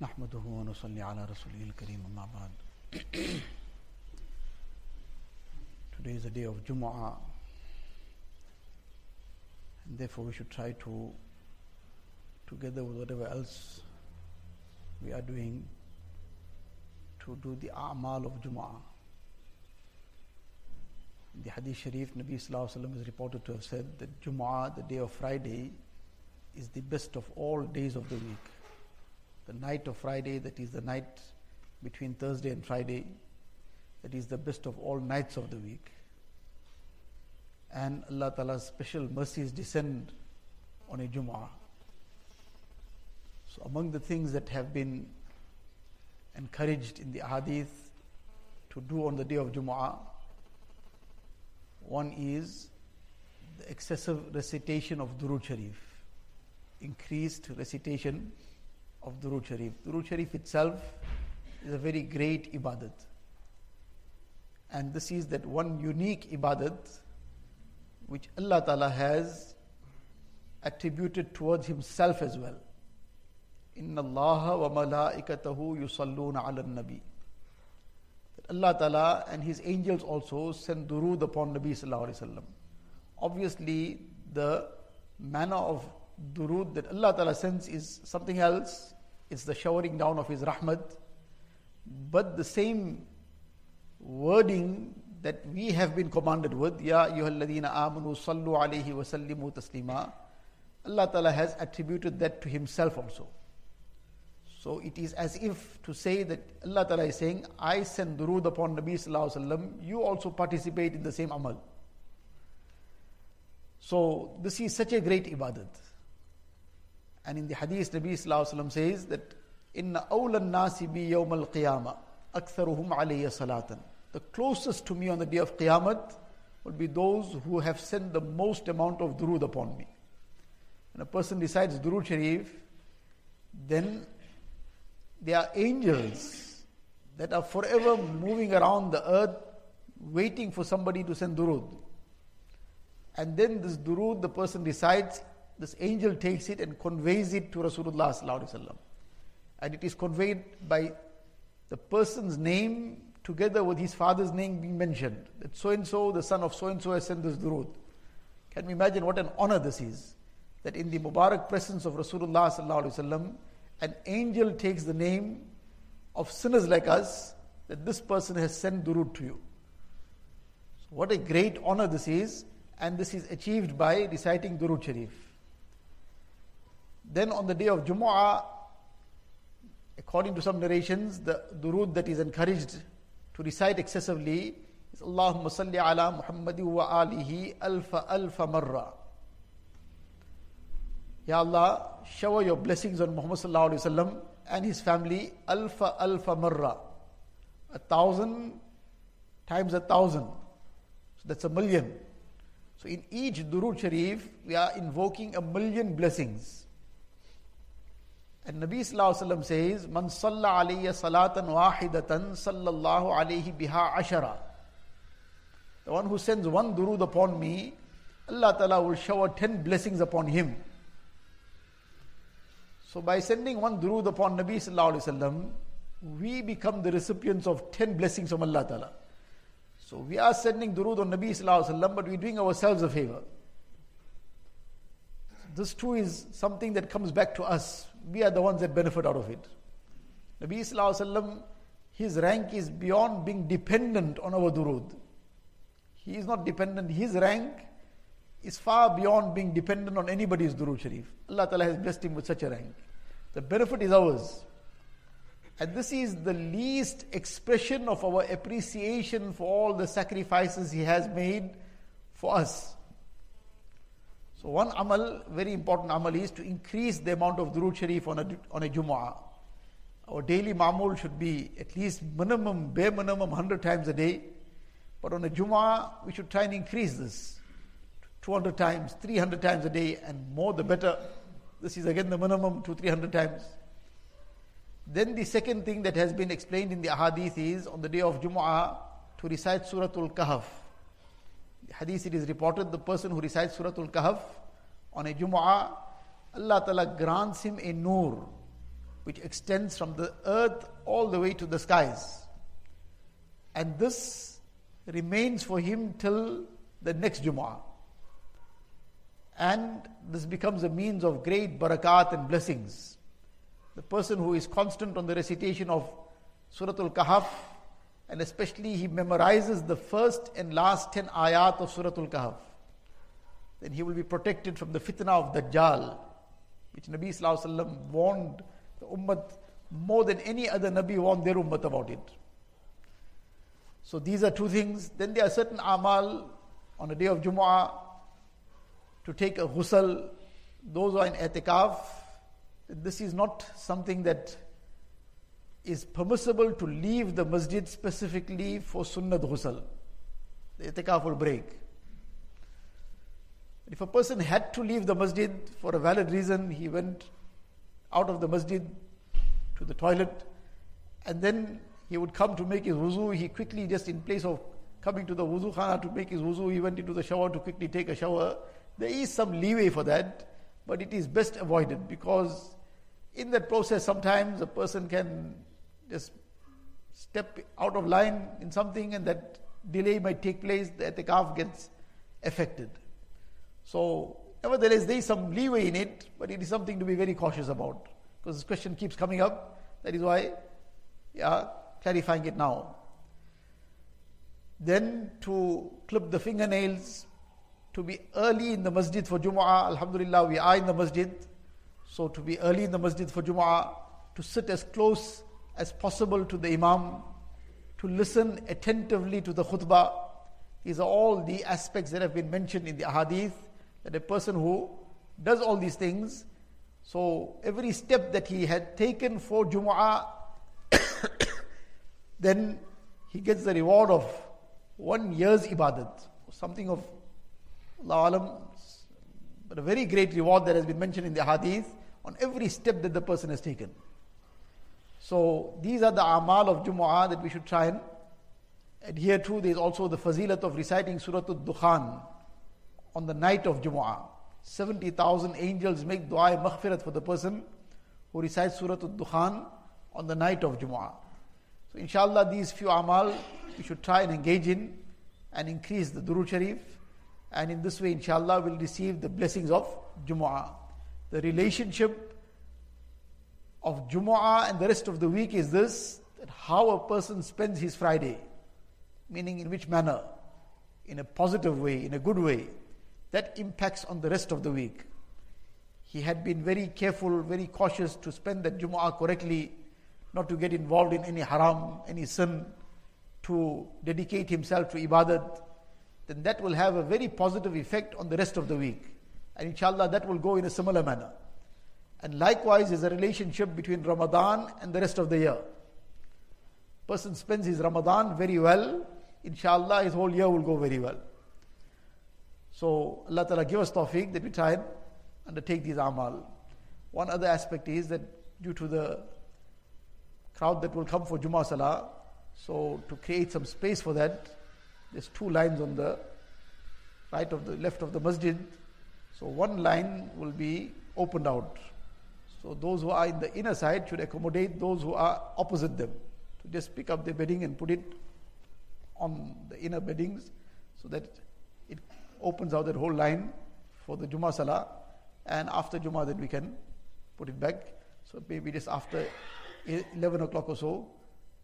نحمده ونصلي على رسوله الكريم أما بعد Today is the day of Jumu'ah and therefore we should try to together with whatever else we are doing to do the a'mal of Jumu'ah. In the Hadith Sharif, Nabi Sallallahu Alaihi Wasallam is reported to have said that Jumu'ah, the day of Friday, is the best of all days of the week. The night of Friday, that is the night between Thursday and Friday, that is the best of all nights of the week. And Allah Ta'ala's special mercies descend on a Jumu'ah. So, among the things that have been encouraged in the Hadith to do on the day of Jumu'ah, one is the excessive recitation of Durood Sharif, increased recitation of Durood Sharif. Durood Sharif itself is a very great ibadat. And this is that one unique ibadat which Allah Ta'ala has attributed towards Himself as well. Inna Allah wa malaikatahu yusalluna ala nabi. Allah Ta'ala and His angels also send durood upon Nabi Sallallahu Alaihi Wasallam. Obviously, the manner of durood that Allah Ta'ala sends is something else. It's the showering down of His rahmat. But the same wording that we have been commanded with, Ya ayyuhalladhina amanu sallu alayhi wa sallimu taslima, Allah Ta'ala has attributed that to Himself also. So it is as if to say that Allah Ta'ala is saying, I send durood upon Nabi Sallallahu Alaihi Wasallam, you also participate in the same amal. So this is such a great ibadat. And in the hadith, Nabi Wasallam says that, Inna awlan nasi bi yawm al-qiyamah, aktharuhum alayya salatan. The closest to me on the day of Qiyamah will be those who have sent the most amount of durood upon me. When a person recites durood sharif, then there are angels that are forever moving around the earth waiting for somebody to send durood. And then this durood the person recites, this angel takes it and conveys it to Rasulullah and it is conveyed by the person's name together with his father's name being mentioned. That so and so, the son of so and so, has sent this durood. Can we imagine what an honor this is? That in the Mubarak presence of Rasulullah an angel takes the name of sinners like us, that this person has sent durood to you. So what a great honor this is, and this is achieved by reciting durood sharif. Then on the day of Jumu'ah, according to some narrations, the durood that is encouraged to recite excessively is Allahumma salli ala Muhammadi wa alihi alfa alfa marra. Ya Allah, shower your blessings on Muhammad sallallahu alaihi wasallam and his family alfa alfa marra. A thousand times a thousand. So that's a million. So in each Durood Sharif, we are invoking a million blessings. And Nabi Sallallahu says, Man salla alayya salatan wahidatan sallallahu alayhi biha ashara. The one who sends one durood upon me, Allah Ta'ala will shower ten blessings upon him. So by sending one durood upon Nabi Sallallahu Alaihi Wasallam, we become the recipients of ten blessings from Allah Ta'ala. So we are sending durood on Nabi Sallallahu Alaihi Wasallam, but we're doing ourselves a favor. This too is something that comes back to us we are the ones that benefit out of it. Nabi Sallallahu his rank is beyond being dependent on our durood. He is not dependent, his rank is far beyond being dependent on anybody's durood sharif. Allah Ta'ala has blessed him with such a rank. The benefit is ours. And this is the least expression of our appreciation for all the sacrifices he has made for us. So one amal, very important amal is to increase the amount of Durood Sharif on a, on a Jumu'ah. Our daily mamul should be at least minimum, bare minimum 100 times a day. But on a Jumu'ah, we should try and increase this. 200 times, 300 times a day, and more the better. This is again the minimum, to 300 times. Then the second thing that has been explained in the ahadith is on the day of Jumu'ah to recite Suratul Kahf hadith it is reported the person who recites Surah Al Kahf on a Jumu'ah, Allah Ta'ala grants him a nur. which extends from the earth all the way to the skies. And this remains for him till the next Jumu'ah. And this becomes a means of great barakat and blessings. The person who is constant on the recitation of Surah Al Kahf, and especially he memorizes the first and last 10 ayat of Surah Al Kahf, then he will be protected from the fitna of Dajjal, which Nabi Sallallahu warned the Ummah more than any other Nabi warned their Ummah about it. So these are two things. Then there are certain amal on a day of Jumu'ah to take a ghusl. Those who are in etikaf, this is not something that is permissible to leave the masjid specifically for sunnat ghusl. The etikaf will break. If a person had to leave the masjid for a valid reason, he went out of the masjid to the toilet, and then he would come to make his wuzu. He quickly, just in place of coming to the wuzu khana to make his wuzu, he went into the shower to quickly take a shower. There is some leeway for that, but it is best avoided because in that process, sometimes a person can just step out of line in something and that delay might take place, the etikaf gets affected. So, nevertheless, there is some leeway in it, but it is something to be very cautious about because this question keeps coming up. That is why, yeah, clarifying it now. Then to clip the fingernails, to be early in the masjid for Jumu'ah. Alhamdulillah, we are in the masjid. So to be early in the masjid for Jumu'ah, to sit as close as possible to the Imam, to listen attentively to the khutbah. These are all the aspects that have been mentioned in the hadith. That a person who does all these things, so every step that he had taken for Jumu'ah, then he gets the reward of one year's ibadat, something of Allah alam, but a very great reward that has been mentioned in the hadith on every step that the person has taken. So these are the amal of Jumu'ah that we should try and adhere to. There is also the fazilat of reciting Surah Al-Dukhan on the night of Jumu'ah. 70,000 angels make dua maghfirat for the person who recites Surah Al-Dukhan on the night of Jumu'ah. So inshallah these few amal we should try and engage in and increase the Durud Sharif and in this way inshallah we'll receive the blessings of Jumu'ah. The relationship of Jumu'ah and the rest of the week is this that how a person spends his Friday, meaning in which manner, in a positive way, in a good way, that impacts on the rest of the week. He had been very careful, very cautious to spend that Jumu'ah correctly not to get involved in any haram, any sin, to dedicate himself to ibadat, then that will have a very positive effect on the rest of the week. And inshallah, that will go in a similar manner. And likewise is a relationship between Ramadan and the rest of the year. Person spends his Ramadan very well, inshallah, his whole year will go very well. So, Allah Ta'ala give us tawfiq that we try and undertake these amal. One other aspect is that due to the crowd that will come for Jummah Salah. So to create some space for that, there's two lines on the right of the left of the masjid. So one line will be opened out. So those who are in the inner side should accommodate those who are opposite them. To just pick up the bedding and put it on the inner beddings so that it opens out that whole line for the Jummah Salah. And after Jummah, then we can put it back. So maybe just after 11 o'clock or so,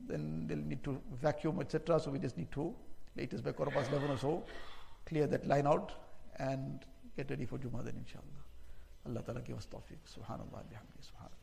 then they'll need to vacuum, etc. So we just need to, latest by quarter past 11 or so, clear that line out and get ready for Jummah then inshallah. Allah Ta'ala give us tawfiq. Subhanallah, bihamdi, subhanallah.